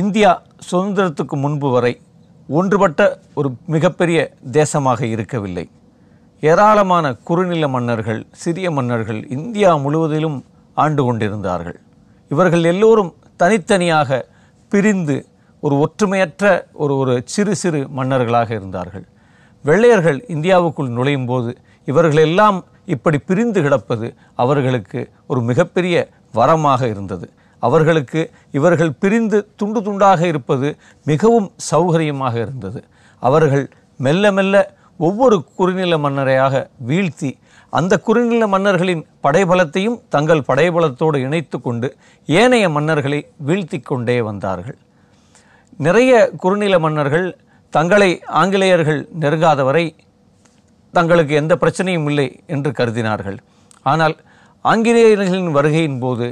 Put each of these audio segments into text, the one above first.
India சுதந்திரத்துக்கு முன்பு வரை ஒன்றுபட்ட ஒரு மிகப்பெரிய தேசமாக இருக்கவில்லை. ஏராளமான குறுநில மன்னர்கள் சிறிய மன்னர்கள் இந்தியா முழுவதிலும் ஆண்டு கொண்டிருந்தார்கள். இவர்கள் எல்லோரும் தனித்தனியாக பிரிந்து ஒரு ஒற்றுமையற்ற ஒரு ஒரு சிறு சிறு மன்னர்களாக இருந்தார்கள். வெள்ளையர்கள் இந்தியாவுக்குள் நுழையும் போது இவர்கள் எல்லாம் இப்படி பிரிந்து கிடப்பது அவர்களுக்கு ஒரு மிகப்பெரிய வரமாக இருந்தது. அவர்களுக்கு இவர்கள் பிரிந்து துண்டு துண்டாக இருப்பது மிகவும் சௌகரியமாக இருந்தது. அவர்கள் மெல்ல மெல்ல ஒவ்வொரு குறுநில மன்னரையாக வீழ்த்தி அந்த குறுநில மன்னர்களின் படைபலத்தையும் தங்கள் படைபலத்தோடு இணைத்து கொண்டு ஏனைய மன்னர்களை வீழ்த்தி கொண்டே வந்தார்கள். நிறைய குறுநில மன்னர்கள் தங்களை ஆங்கிலேயர்கள் நெருங்காதவரை தங்களுக்கு எந்த பிரச்சனையும் இல்லை என்று கருதினார்கள். ஆனால் ஆங்கிலேயர்களின் வருகையின் போது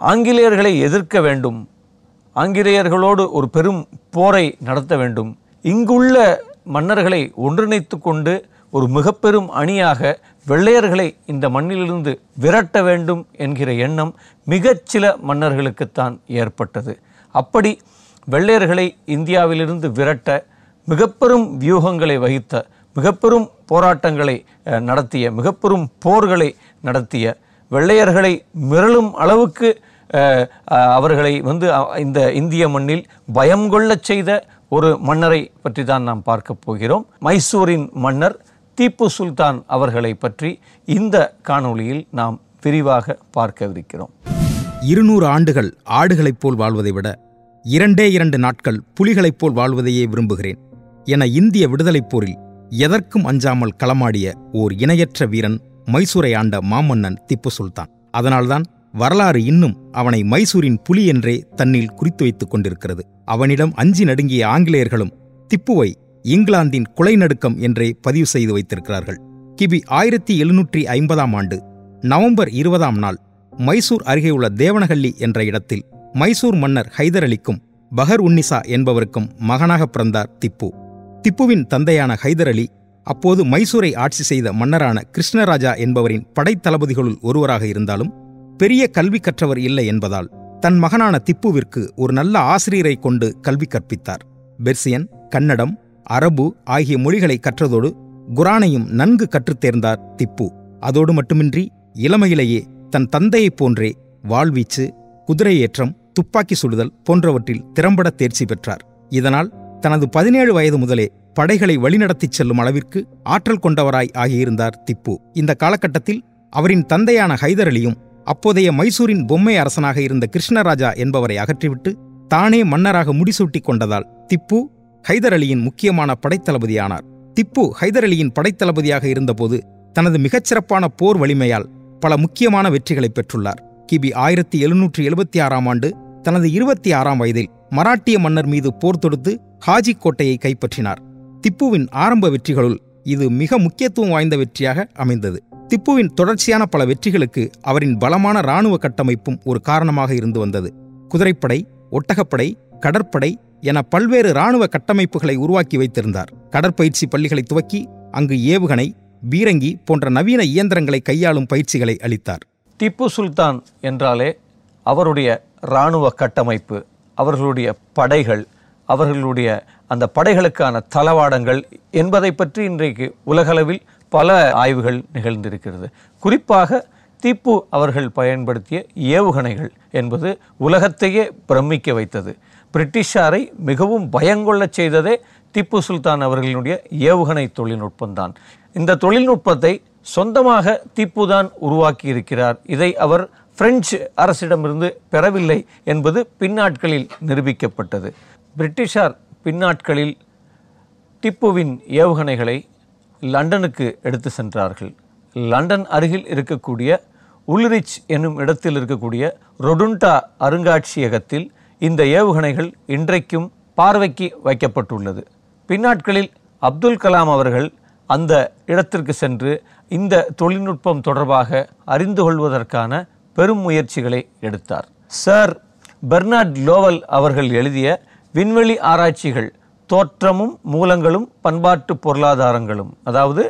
ஆங்கிலேயர்களை எதிர்க்க வேண்டும். ஆங்கிலேயர்களோடு ஒரு பெரும் போரை நடத்த வேண்டும். இங்குள்ள மன்னர்களை ஒன்றிணைத்து கொண்டு ஒரு மிகப்பெரும் அணியாக வெள்ளையர்களை இந்த மண்ணிலிருந்து விரட்ட வேண்டும் என்கிற எண்ணம் மிகச் சில மன்னர்களுக்குத்தான் ஏற்பட்டது. அப்படி வெள்ளையர்களை இந்தியாவிலிருந்து விரட்ட மிகப்பெரும் வியூகங்களை வகித்த மிகப்பெரும் போராட்டங்களை நடத்திய மிகப்பெரும் போர்களை நடத்திய வெள்ளையர்களை மிரளும் அளவுக்கு அவர்களை வந்து இந்த இந்திய மண்ணில் பயம் கொள்ளச் செய்த ஒரு மன்னரை பற்றி தான் நாம் பார்க்க போகிறோம். மைசூரின் மன்னர் தீப்பு சுல்தான் அவர்களை பற்றி இந்த காணொளியில் நாம் விரிவாக பார்க்கவிருக்கிறோம். இருநூறு ஆண்டுகள் ஆடுகளைப் போல் வாழ்வதை விட இரண்டே இரண்டு நாட்கள் புலிகளைப் போல் வாழ்வதையே விரும்புகிறேன் என இந்திய விடுதலைப் போரில் எதற்கும் அஞ்சாமல் களமாடிய ஓர் இணையற்ற வீரன் மைசூரை ஆண்ட மாமன்னன் திப்பு சுல்தான். அதனால்தான் வரலாறு இன்னும் அவனை மைசூரின் புலி என்றே தன்னில் குறித்து வைத்துக் கொண்டிருக்கிறது. அவனிடம் அஞ்சி நடுங்கிய ஆங்கிலேயர்களும் திப்புவை இங்கிலாந்தின் குலை நடுக்கம் என்றே பதிவு செய்து வைத்திருக்கிறார்கள். கிபி ஆயிரத்தி எழுநூற்றி ஐம்பதாம் ஆண்டு நவம்பர் இருபதாம் நாள் மைசூர் அருகேயுள்ள தேவனஹள்ளி என்ற இடத்தில் மைசூர் மன்னர் ஹைதர் அலிக்கும் பஹர் உன்னிசா என்பவருக்கும் மகனாக பிறந்தார் திப்பு. திப்புவின் தந்தையான ஹைதர் அலி அப்போது மைசூரை ஆட்சி செய்த மன்னரான கிருஷ்ணராஜா என்பவரின் படைத்தளபதிகளுள் ஒருவராக இருந்தாலும் பெரிய கல்வி கற்றவர் இல்லை என்பதால் தன் மகனான திப்புவிற்கு ஒரு நல்ல ஆசிரியரை கொண்டு கல்வி கற்பித்தார். பெர்சியன் கன்னடம் அரபு ஆகிய மொழிகளை கற்றதோடு குரானையும் நன்கு கற்றுத் தேர்ந்தார் திப்பு. அதோடு மட்டுமின்றி இளமையிலேயே தன் தந்தையைப் போன்றே வாழ்வீச்சு குதிரையேற்றம் துப்பாக்கி சுடுதல் போன்றவற்றில் திறம்பட தேர்ச்சி பெற்றார். இதனால் தனது பதினேழு வயது முதலே படைகளை வழிநடத்திச் செல்லும் அளவிற்கு ஆற்றல் கொண்டவராய் ஆகியிருந்தார் திப்பு. இந்த காலகட்டத்தில் அவரின் தந்தையான ஹைதர் அலியும் அப்போதைய மைசூரின் பொம்மை அரசனாக இருந்த கிருஷ்ணராஜா என்பவரை அகற்றிவிட்டு தானே மன்னராக முடிசூட்டிக் கொண்டதால் திப்பு ஹைதர் அலியின் முக்கியமான படைத்தளபதியானார். திப்பு ஹைதர் அலியின் படைத்தளபதியாக இருந்தபோது தனது மிகச்சிறப்பான போர் வலிமையால் பல முக்கியமான வெற்றிகளை பெற்றுள்ளார். கிபி ஆயிரத்தி எழுநூற்றி எழுபத்தி ஆறாம் ஆண்டு தனது இருபத்தி ஆறாம் வயதில் மராட்டிய மன்னர் மீது போர் தொடுத்து ஹாஜி கோட்டையை கைப்பற்றினார். திப்புவின் ஆரம்ப வெற்றிகளுள் இது மிக முக்கியத்துவம் வாய்ந்த வெற்றியாக அமைந்தது. திப்புவின் தொடர்ச்சியான பல வெற்றிகளுக்கு அவரின் பலமான இராணுவ கட்டமைப்பும் ஒரு காரணமாக இருந்து வந்தது. குதிரைப்படை ஒட்டகப்படை கடற்படை என பல்வேறு இராணுவ கட்டமைப்புகளை உருவாக்கி வைத்திருந்தார். கடற்பயிற்சி பள்ளிகளை துவக்கி அங்கு ஏவுகணை பீரங்கி போன்ற நவீன இயந்திரங்களை கையாளும் பயிற்சிகளை அளித்தார். திப்பு சுல்தான் என்றாலே அவருடைய இராணுவ கட்டமைப்பு அவர்களுடைய படைகள் அவர்களுடைய அந்த படைகளுக்கான தளவாடங்கள் என்பதை பற்றி இன்றைக்கு உலகளவில் பல ஆய்வுகள் நிகழ்ந்திருக்கிறது. குறிப்பாக திப்பு அவர்கள் பயன்படுத்திய ஏவுகணைகள் என்பது உலகத்தையே பிரமிக்க வைத்தது. பிரிட்டிஷாரை மிகவும் பயங்கொள்ளச் செய்ததே திப்பு சுல்தான் அவர்களினுடைய ஏவுகணை தொழில்நுட்பம்தான். இந்த தொழில்நுட்பத்தை சொந்தமாக திப்பு தான் உருவாக்கி இருக்கிறார் இதை அவர் பிரெஞ்சு அரசிடமிருந்து பெறவில்லை என்பது பின்னாட்களில் நிரூபிக்கப்பட்டது. பிரிட்டிஷார் பின்னாட்களில் திப்புவின் ஏவுகணைகளை லண்டனுக்கு எடுத்து சென்றார்கள். லண்டன் அருகில் இருக்கக்கூடிய உல்ரிச் என்னும் இடத்தில் இருக்கக்கூடிய ரொடுண்டா அருங்காட்சியகத்தில் இந்த ஏவுகணைகள் இன்றைக்கும் பார்வைக்கு வைக்கப்பட்டுள்ளது. பின்னாட்களில் அப்துல் கலாம் அவர்கள் அந்த இடத்திற்கு சென்று இந்த தொழில்நுட்பம் தொடர்பாக அறிந்து கொள்வதற்கான பெரும் முயற்சிகளை எடுத்தார். சார் பெர்னார்ட் லோவல் அவர்கள் எழுதிய விண்வெளி ஆராய்ச்சிகள் தோற்றமும் மூலங்களும் பண்பாட்டு பொருளாதாரங்களும். அதாவது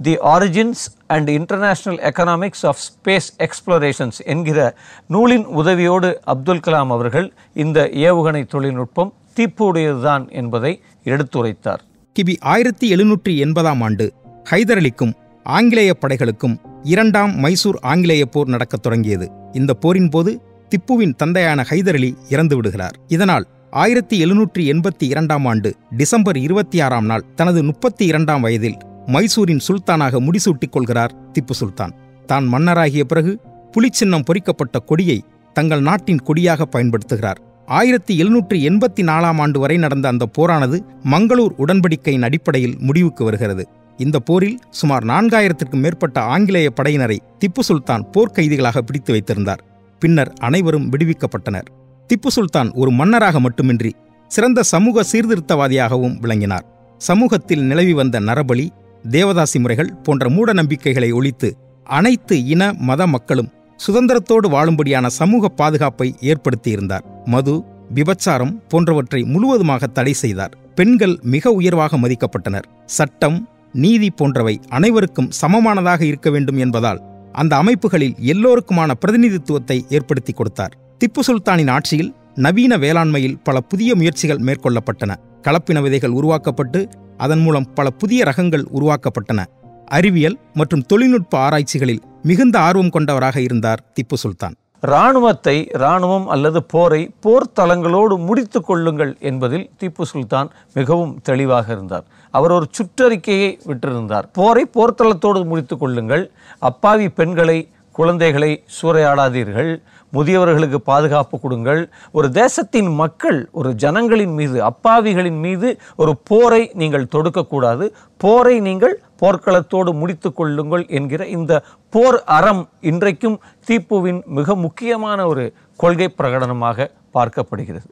the origins and international economics of space explorations என்கிற நூலின் உதவியோடு அப்துல் கலாம் அவர்கள் இந்த ஏவுகணை தொழில்நுட்பம் தீப்புடையதுதான் என்பதை எடுத்துரைத்தார். கிபி ஆயிரத்தி எழுநூற்றி எண்பதாம் ஆண்டு ஹைதர் அலிக்கும் ஆங்கிலேய படைகளுக்கும் இரண்டாம் மைசூர் ஆங்கிலேய போர் நடக்கத் தொடங்கியது. இந்த போரின் போது திப்புவின் தந்தையான ஹைதர் அலி இறந்து விடுகிறார் இதனால் ஆயிரத்தி எழுநூற்றி எண்பத்தி இரண்டாம் ஆண்டு டிசம்பர் இருபத்தி ஆறாம் நாள் தனது முப்பத்தி இரண்டாம் வயதில் மைசூரின் சுல்தானாக முடிசூட்டிக் கொள்கிறார் திப்பு சுல்தான். தான் மன்னராகிய பிறகு புலிச்சின்னம் பொறிக்கப்பட்ட கொடியை தங்கள் நாட்டின் கொடியாக பயன்படுத்துகிறார். ஆயிரத்தி எழுநூற்றி எண்பத்தி நாலாம் ஆண்டு வரை நடந்த அந்த போரானது மங்களூர் உடன்படிக்கையின் அடிப்படையில் முடிவுக்கு வருகிறது. இந்த போரில் சுமார் நான்காயிரத்திற்கும் மேற்பட்ட ஆங்கிலேய படையினரை திப்பு சுல்தான் போர்க்கைதிகளாக பிடித்து வைத்திருந்தார். பின்னர் அனைவரும் விடுவிக்கப்பட்டனர். திப்பு சுல்தான் ஒரு மன்னராக மட்டுமின்றி சிறந்த சமூக சீர்திருத்தவாதியாகவும் விளங்கினார். சமூகத்தில் நிலவி வந்த நரபலி தேவதாசி முறைகள் போன்ற மூட நம்பிக்கைகளை ஒழித்து அனைத்து இன மத மக்களும் சுதந்திரத்தோடு வாழும்படியான சமூக பாதுகாப்பை ஏற்படுத்தியிருந்தார். மது விபச்சாரம் போன்றவற்றை முழுவதுமாக தடை செய்தார். பெண்கள் மிக உயர்வாக மதிக்கப்பட்டனர். சட்டம் நீதி போன்றவை அனைவருக்கும் சமமானதாக இருக்க வேண்டும் என்பதால் அந்த அமைப்புகளில் எல்லோருக்குமான பிரதிநிதித்துவத்தை ஏற்படுத்தி கொடுத்தார். திப்பு சுல்தானின் ஆட்சியில் நவீன வேளாண்மையில் பல புதிய முயற்சிகள் மேற்கொள்ளப்பட்டன. கலப்பின விதைகள் உருவாக்கப்பட்டு அதன் மூலம் பல புதிய ரகங்கள் உருவாக்கப்பட்டன. அறிவியல் மற்றும் தொழில்நுட்ப ஆராய்ச்சிகளில் மிகுந்த ஆர்வம் கொண்டவராக இருந்தார் திப்பு சுல்தான். இராணுவத்தை இராணுவம் அல்லது போரை போர்த்தலங்களோடு முடித்து கொள்ளுங்கள் என்பதில் திப்பு சுல்தான் மிகவும் தெளிவாக இருந்தார். அவர் ஒரு சுற்றறிக்கையை விட்டிருந்தார். போரை போர்த்தளத்தோடு முடித்து கொள்ளுங்கள். அப்பாவி பெண்களை குழந்தைகளை சூறையாடாதீர்கள். முதியவர்களுக்கு பாதுகாப்பு கொடுங்கள். ஒரு தேசத்தின் மக்கள் ஒரு ஜனங்களின் மீது அப்பாவிகளின் மீது ஒரு போரை நீங்கள் தொடுக்கக்கூடாது. போரை நீங்கள் போர்க்களத்தோடு முடித்து கொள்ளுங்கள் என்கிற இந்த போர் அறம் இன்றைக்கும் தீப்புவின் மிக முக்கியமான ஒரு கொள்கை பிரகடனமாக பார்க்கப்படுகிறது.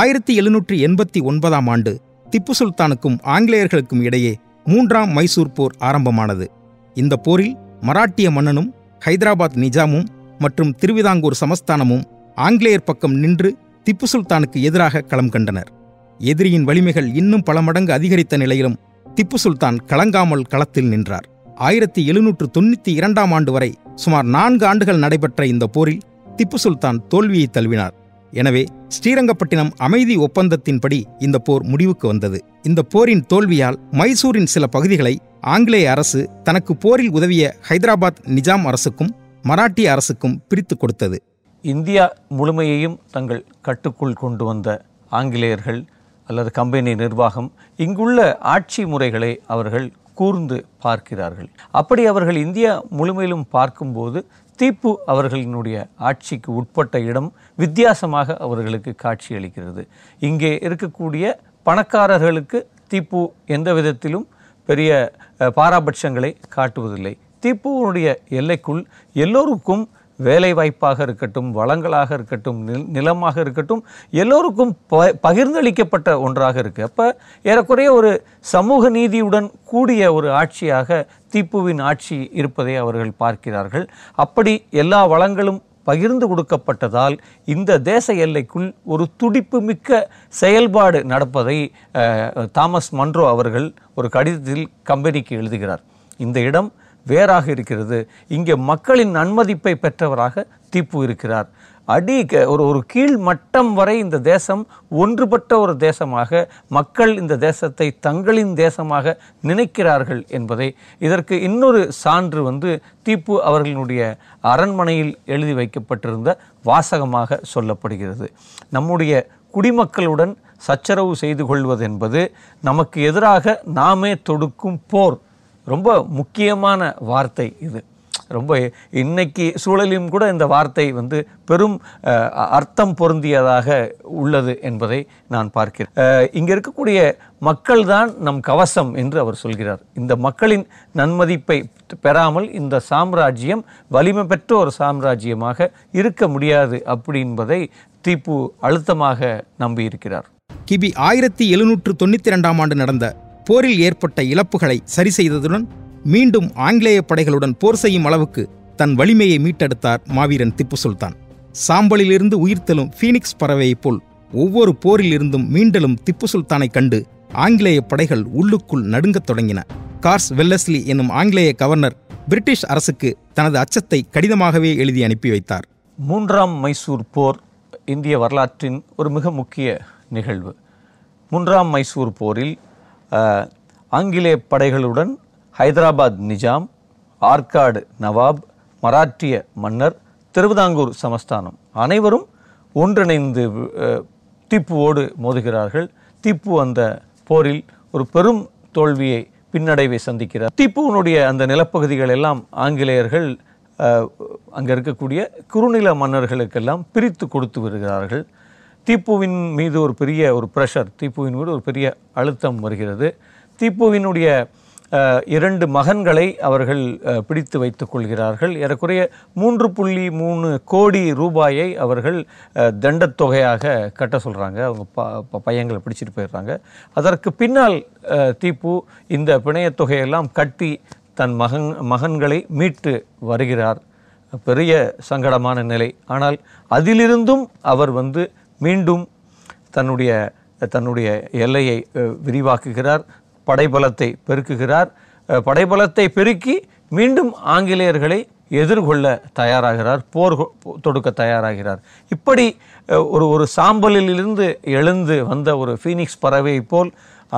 ஆயிரத்தி எழுநூற்றி எண்பத்தி ஒன்பதாம் ஆண்டு திப்பு சுல்தானுக்கும் ஆங்கிலேயர்களுக்கும் இடையே மூன்றாம் மைசூர் போர் ஆரம்பமானது. இந்த போரில் மராட்டிய மன்னனும் ஹைதராபாத் நிஜாமும் மற்றும் திருவிதாங்கூர் சமஸ்தானமும் ஆங்கிலேயர் பக்கம் நின்று திப்பு சுல்தானுக்கு எதிராக களம் கண்டனர். எதிரியின் வலிமைகள் இன்னும் பல மடங்கு அதிகரித்த நிலையிலும் திப்பு சுல்தான் கலங்காமல் களத்தில் நின்றார். ஆயிரத்தி எழுநூற்று தொண்ணூற்றி இரண்டாம் ஆண்டு வரை சுமார் நான்கு ஆண்டுகள் நடைபெற்ற இந்த போரில் திப்பு சுல்தான் தோல்வியை தழுவினார். எனவே ஸ்ரீரங்கப்பட்டினம் அமைதி ஒப்பந்தத்தின்படி இந்த போர் முடிவுக்கு வந்தது. இந்த போரின் தோல்வியால் மைசூரின் சில பகுதிகளை ஆங்கிலேய அரசு தனக்கு போரில் உதவிய ஹைதராபாத் நிஜாம் அரசுக்கும் மராட்டிய அரசுக்கும் பிரித்து கொடுத்தது. இந்தியா முழுமையையும் தங்கள் கட்டுக்குள் கொண்டு வந்த ஆங்கிலேயர்கள் அல்லது கம்பெனி நிர்வாகம் இங்குள்ள ஆட்சி முறைகளை அவர்கள் கூர்ந்து பார்க்கிறார்கள். அப்படி அவர்கள் இந்தியா முழுமையிலும் பார்க்கும்போது தீப்பு அவர்களினுடைய ஆட்சிக்கு உட்பட்ட இடம் வித்தியாசமாக அவர்களுக்கு காட்சியளிக்கிறது. இங்கே இருக்கக்கூடிய பணக்காரர்களுக்கு தீப்பு எந்த விதத்திலும் பெரிய பாராபட்சங்களை காட்டுவதில்லை. திப்புவனுடைய எல்லைக்குள் எல்லோருக்கும் வேலை வாய்ப்பாக இருக்கட்டும் வளங்களாக இருக்கட்டும் நில் நிலமாக இருக்கட்டும் எல்லோருக்கும் ப பகிர்ந்தளிக்கப்பட்ட ஒன்றாக இருக்குது அப்போ ஏறக்குறைய ஒரு சமூக நீதியுடன் கூடிய ஒரு ஆட்சியாக தீப்புவின் ஆட்சி இருப்பதை அவர்கள் பார்க்கிறார்கள். அப்படி எல்லா வளங்களும் பகிர்ந்து கொடுக்கப்பட்டதால் இந்த தேச எல்லைக்குள் ஒரு துடிப்பு மிக்க செயல்பாடு நடப்பதை தாமஸ் மன்றோ அவர்கள் ஒரு கடிதத்தில் கம்பெனிக்கு எழுதுகிறார். இந்த இடம் வேறாக இருக்கிறது. இங்கே மக்களின் நன்மதிப்பை பெற்றவராக தீப்பு இருக்கிறார். அடி ஒரு ஒரு கீழ் மட்டம் வரை இந்த தேசம் ஒன்றுபட்ட ஒரு தேசமாக மக்கள் இந்த தேசத்தை தங்களின் தேசமாக நினைக்கிறார்கள் என்பதை இதற்கு இன்னொரு சான்று வந்து தீப்பு அவர்களுடைய அரண்மனையில் எழுதி வைக்கப்பட்டிருந்த வாசகமாக சொல்லப்படுகிறது. நம்முடைய குடிமக்களுடன் சச்சரவு செய்து கொள்வது என்பது நமக்கு எதிராக நாமே தொடுக்கும் போர். ரொம்ப முக்கியமான வார்த்தை இது. ரொம்ப இன்னைக்கு சூழலிலும் கூட இந்த வார்த்தை வந்து பெரும் அர்த்தம் பொருந்தியதாக உள்ளது என்பதை நான் பார்க்கிறேன். இங்கே இருக்கக்கூடிய மக்கள்தான் நம் கவசம் என்று அவர் சொல்கிறார். இந்த மக்களின் நன்மதிப்பை பெறாமல் இந்த சாம்ராஜ்யம் வலிமை பெற்ற ஒரு சாம்ராஜ்யமாக இருக்க முடியாது அப்படி என்பதை தீப்பு அழுத்தமாக நம்பியிருக்கிறார். கிபி ஆயிரத்தி எழுநூற்று தொண்ணூற்றி ரெண்டாம் ஆண்டு நடந்த போரில் ஏற்பட்ட இழப்புகளை சரி செய்ததுடன் மீண்டும் ஆங்கிலேய படைகளுடன் போர் செய்யும் அளவுக்கு தன் வலிமையை மீட்டெடுத்தார் மாவீரன் திப்பு சுல்தான். சாம்பலிலிருந்து உயிர்த்தெழும் ஃபீனிக்ஸ் பறவையைப் போல் ஒவ்வொரு போரிலிருந்தும் மீண்டலும் திப்பு சுல்தானைக் கண்டு ஆங்கிலேய படைகள் உள்ளுக்குள் நடுங்கத் தொடங்கின. கார்ஸ் வெல்லஸ்லி என்னும் ஆங்கிலேய கவர்னர் பிரிட்டிஷ் அரசுக்கு தனது அச்சத்தை கடிதமாகவே எழுதி அனுப்பி வைத்தார். மூன்றாம் மைசூர் போர் இந்திய வரலாற்றின் ஒரு மிக முக்கிய நிகழ்வு. மூன்றாம் மைசூர் போரில் ஆங்கிலேய படைகளுடன் ஹைதராபாத் நிஜாம் ஆற்காடு நவாப் மராட்டிய மன்னர் திருவிதாங்கூர் சமஸ்தானம் அனைவரும் ஒன்றிணைந்து தீப்புவோடு திப்புவோடு மோதுகிறார்கள். திப்பு அந்த போரில் ஒரு பெரும் தோல்வியை பின்னடைவை சந்திக்கிறார். தீப்புவனுடைய அந்த நிலப்பகுதிகள் எல்லாம் ஆங்கிலேயர்கள் அங்கே இருக்கக்கூடிய குறுநில மன்னர்களுக்கெல்லாம் பிரித்து கொடுத்து வருகிறார்கள். திப்புவின் மீது ஒரு பெரிய ஒரு ப்ரெஷர் திப்புவின் மீது ஒரு பெரிய அழுத்தம் வருகிறது. திப்புவினுடைய இரண்டு மகன்களை அவர்கள் பிடித்து வைத்துக் கொள்கிறார்கள். ஏறக்குறைய மூன்று புள்ளி மூணு கோடி ரூபாயை அவர்கள் தண்டத்தொகையாக கட்ட சொல்கிறாங்க அவங்க ப ப- பையங்களை பிடிச்சிட்டு போயிடுறாங்க. அதற்கு பின்னால் தீப்பு இந்த பிணையத் தொகையெல்லாம் கட்டி தன் மகன் மகன்களை மீட்டு வருகிறார். பெரிய சங்கடமான நிலை. ஆனால் அதிலிருந்தும் அவர் வந்து மீண்டும் தன்னுடைய தன்னுடைய எல்லையை விரிவாக்குகிறார். படைபலத்தை பெருக்குகிறார். படைபலத்தை பெருக்கி மீண்டும் ஆங்கிலேயர்களை எதிர்கொள்ள தயாராகிறார் போர் தொடுக்க தயாராகிறார். இப்படி ஒரு ஒரு சாம்பலிலிருந்து எழுந்து வந்த ஒரு ஃபீனிக்ஸ் பறவையைப் போல்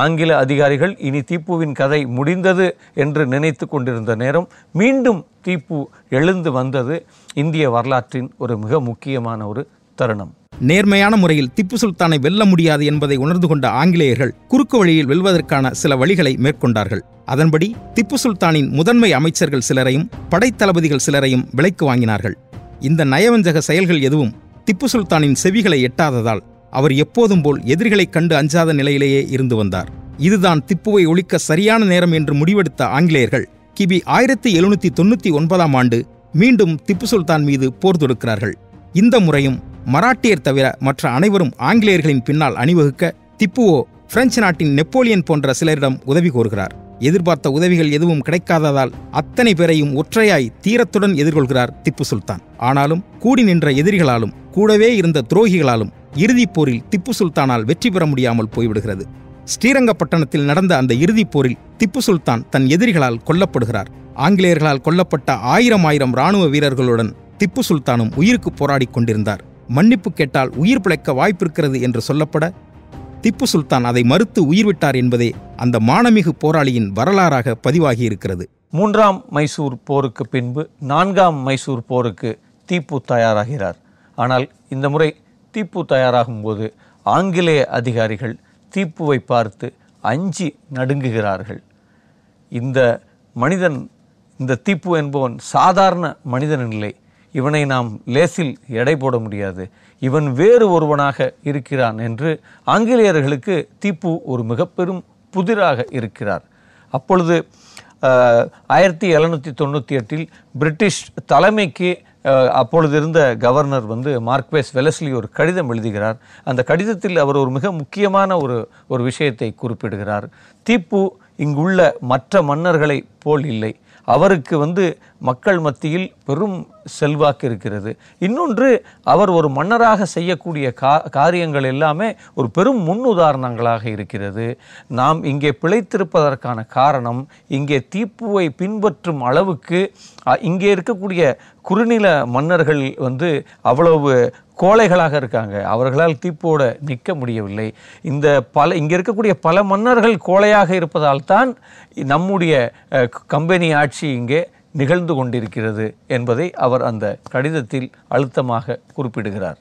ஆங்கில அதிகாரிகள் இனி தீப்புவின் கதை முடிந்தது என்று நினைத்து கொண்டிருந்த நேரம் மீண்டும் தீப்பு எழுந்து வந்தது. இந்திய வரலாற்றின் ஒரு மிக முக்கியமான ஒரு தருணம். நேர்மையான முறையில் திப்பு சுல்தானை வெல்ல முடியாது என்பதை உணர்ந்து கொண்ட ஆங்கிலேயர்கள் குறுக்கு வழியில் வெல்வதற்கான சில வழிகளை மேற்கொண்டார்கள். அதன்படி திப்பு சுல்தானின் முதன்மை அமைச்சர்கள் சிலரையும் படைத்தளபதிகள் சிலரையும் விலைக்கு வாங்கினார்கள். இந்த நயவஞ்சக செயல்கள் எதுவும் திப்பு சுல்தானின் செவிகளை எட்டாததால் அவர் எப்போதும் போல் எதிரிகளைக் கண்டு அஞ்சாத நிலையிலேயே இருந்து வந்தார். இதுதான் திப்புவை ஒழிக்க சரியான நேரம் என்று முடிவெடுத்த ஆங்கிலேயர்கள் கிபி ஆயிரத்தி எழுநூத்தி தொண்ணூத்தி ஒன்பதாம் ஆண்டு மீண்டும் திப்பு சுல்தான் மீது போர் தொடுக்கிறார்கள். இந்த முறையும் மராட்டியர் தவிர மற்ற அனைவரும் ஆங்கிலேயர்களின் பின்னால் அணிவகுக்க திப்புவோ பிரெஞ்சு நாட்டின் நெப்போலியன் போன்ற சிலரிடம் உதவி கோருகிறார். எதிர்பார்த்த உதவிகள் எதுவும் கிடைக்காததால் அத்தனை பேரையும் ஒற்றையாய் தீரத்துடன் எதிர்கொள்கிறார் திப்பு சுல்தான். ஆனாலும் கூடி நின்ற எதிரிகளாலும் கூடவே இருந்த துரோகிகளாலும் இறுதிப் போரில் திப்பு சுல்தானால் வெற்றி பெற முடியாமல் போய்விடுகிறது. ஸ்ரீரங்கப்பட்டணத்தில் நடந்த அந்த இறுதிப் போரில் திப்பு சுல்தான் தன் எதிரிகளால் கொல்லப்படுகிறார். ஆங்கிலேயர்களால் கொல்லப்பட்ட ஆயிரம் ஆயிரம் ராணுவ வீரர்களுடன் திப்பு சுல்தானும் உயிருக்கு போராடிக் கொண்டிருந்தார். மன்னிப்பு கேட்டால் உயிர் பிழைக்க வாய்ப்பிருக்கிறது என்று சொல்லப்பட திப்பு சுல்தான் அதை மறுத்து உயிர் விட்டார் என்பதே அந்த மானமிகு போராளியின் வரலாறாக பதிவாகியிருக்கிறது. மூன்றாம் மைசூர் போருக்கு பின்பு நான்காம் மைசூர் போருக்கு தீப்பு தயாராகிறார். ஆனால் இந்த முறை தீப்பு தயாராகும் போது ஆங்கிலேய அதிகாரிகள் தீப்புவை பார்த்து அஞ்சி நடுங்குகிறார்கள். இந்த மனிதன் இந்த தீப்பு என்பவன் சாதாரண மனிதன் இல்லை. இவனை நாம் லேசில் எடை போட முடியாது. இவன் வேறு ஒருவனாக இருக்கிறான் என்று ஆங்கிலேயர்களுக்கு தீப்பு ஒரு மிக பெரும் புதிராக இருக்கிறார். அப்பொழுது ஆயிரத்தி எழுநூற்றி தொண்ணூற்றி எட்டில் பிரிட்டிஷ் தலைமைக்கு அப்பொழுது இருந்த கவர்னர் வந்து மார்க்வேஸ் வெலஸ்லி ஒரு கடிதம் எழுதுகிறார். அந்த கடிதத்தில் அவர் ஒரு மிக முக்கியமான ஒரு ஒரு விஷயத்தை குறிப்பிடுகிறார். தீப்பு இங்குள்ள மற்ற மன்னர்களைப் போல் இல்லை. அவருக்கு வந்து மக்கள் மத்தியில் பெரும் செல்வாக்கு இருக்கிறது. இன்னொன்று அவர் ஒரு மன்னராக செய்யக்கூடிய கா காரியங்கள் எல்லாமே ஒரு பெரும் முன்னுதாரணங்களாக இருக்கிறது. நாம் இங்கே பிழைத்திருப்பதற்கான காரணம் இங்கே தீப்புவை பின்பற்றும் அளவுக்கு இங்கே இருக்கக்கூடிய குறுநில மன்னர்கள் வந்து அவ்வளவு கோழைகளாக இருக்காங்க. அவர்களால் தீப்போட நிற்க முடியவில்லை. இந்த பல இங்கே இருக்கக்கூடிய பல மன்னர்கள் கோழையாக இருப்பதால் தான் நம்முடைய கம்பெனி ஆட்சி இங்கே நிகழ்ந்து கொண்டிருக்கிறது என்பதை அவர் அந்த கடிதத்தில் அழுத்தமாக குறிப்பிடுகிறார்.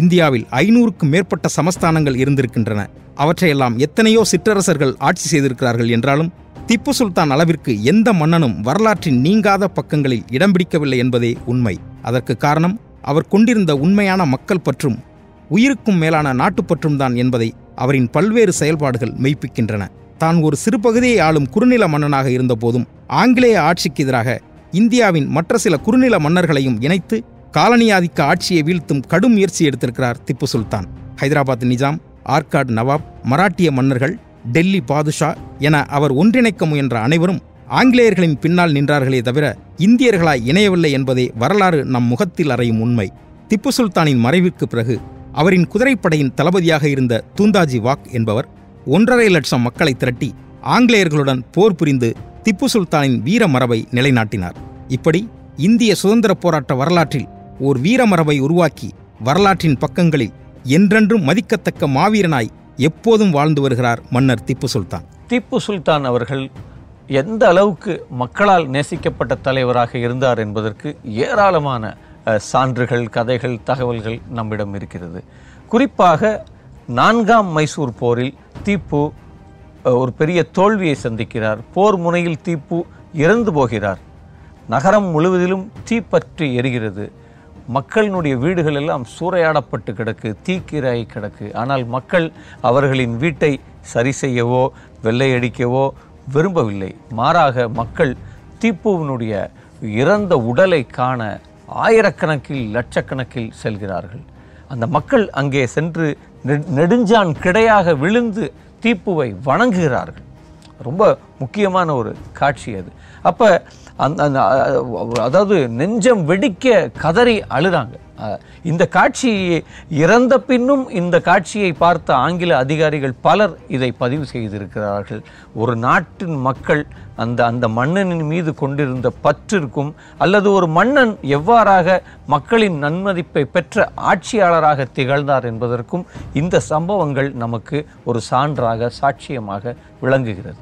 இந்தியாவில் ஐநூறுக்கும் மேற்பட்ட சமஸ்தானங்கள் இருந்திருக்கின்றன. அவற்றையெல்லாம் எத்தனையோ சிற்றரசர்கள் ஆட்சி செய்திருக்கிறார்கள் என்றாலும் திப்பு சுல்தான் அளவிற்கு எந்த மன்னனும் வரலாற்றின் நீங்காத பக்கங்களில் இடம் பிடிக்கவில்லை என்பதே உண்மை. அதற்கு காரணம் அவர் கொண்டிருந்த உண்மையான மக்கள் பற்றும் உயிருக்கும் மேலான நாட்டுப்பற்றும் தான் என்பதை அவரின் பல்வேறு செயல்பாடுகள் மெய்ப்பிக்கின்றன. தான் ஒரு சிறு பகுதியை ஆளும் குறுநில மன்னனாக இருந்தபோதும் ஆங்கிலேய ஆட்சிக்கு எதிராக இந்தியாவின் மற்ற சில குறுநில மன்னர்களையும் இணைத்து காலனியாதிக்க ஆட்சியை வீழ்த்தும் கடும் முயற்சி எடுத்திருக்கிறார் திப்பு சுல்தான். ஹைதராபாத் நிஜாம் ஆர்காட் நவாப் மராட்டிய மன்னர்கள் டெல்லி பாதுஷா என அவர் ஒன்றிணைக்க முயன்ற அனைவரும் ஆங்கிலேயர்களின் பின்னால் நின்றார்களே தவிர இந்தியர்களாய் இணையவில்லை என்பதே வரலாறு நம் முகத்தில் அறையும் உண்மை. திப்பு சுல்தானின் மறைவிற்கு பிறகு அவரின் குதிரைப்படையின் தளபதியாக இருந்த தூந்தாஜி வாக் என்பவர் ஒன்றரை லட்சம் மக்களை திரட்டி ஆங்கிலேயர்களுடன் போர் புரிந்து திப்பு சுல்தானின் வீர மரபை நிலைநாட்டினார். இப்படி இந்திய சுதந்திர போராட்ட வரலாற்றில் ஓர் வீரமரபை உருவாக்கி வரலாற்றின் பக்கங்களில் என்றென்றும் மதிக்கத்தக்க மாவீரனாய் எப்போதும் வாழ்ந்து வருகிறார் மன்னர் திப்பு சுல்தான். திப்பு சுல்தான் அவர்கள் எந்த அளவுக்கு மக்களால் நேசிக்கப்பட்ட தலைவராக இருந்தார் என்பதற்கு ஏராளமான சான்றுகள் கதைகள் தகவல்கள் நம்மிடம் இருக்கிறது. குறிப்பாக நான்காம் மைசூர் போரில் தீப்பு ஒரு பெரிய தோல்வியை சந்திக்கிறார். போர் முனையில் தீப்பு இறந்து போகிறார். நகரம் முழுவதிலும் தீப்பற்றி எரிகிறது. மக்களினுடைய வீடுகள் எல்லாம் சூறையாடப்பட்டு கிடக்கு தீக்கிராய் கிடக்கு. ஆனால் மக்கள் அவர்களின் வீட்டை சரி செய்யவோ வெள்ளையடிக்கவோ விரும்பவில்லை. மாறாக மக்கள் தீப்புவினுடைய இறந்த உடலை காண ஆயிரக்கணக்கில் லட்சக்கணக்கில் செல்கிறார்கள். அந்த மக்கள் அங்கே சென்று நெ- நெடுஞ்சான் கிடையாக விழுந்து தீப்புவை வணங்குகிறார்கள். ரொம்ப முக்கியமான ஒரு காட்சி அது. அப்போ அந்த அந்த, அதாவது நெஞ்சம் வெடிக்க கதறி அழுறாங்க. இந்த காட்சியை இறந்த பின்னும் இந்த காட்சியை பார்த்த ஆங்கில அதிகாரிகள் பலர் இதை பதிவு செய்திருக்கிறார்கள். ஒரு நாட்டின் மக்கள் அந்த அந்த மன்னனின் மீது கொண்டிருந்த பற்றிற்கும் அல்லது ஒரு மன்னன் எவ்வாறாக மக்களின் நன்மதிப்பை பெற்ற ஆட்சியாளராக திகழ்ந்தார் என்பதற்கும் இந்த சம்பவங்கள் நமக்கு ஒரு சான்றாக சாட்சியமாக விளங்குகிறது.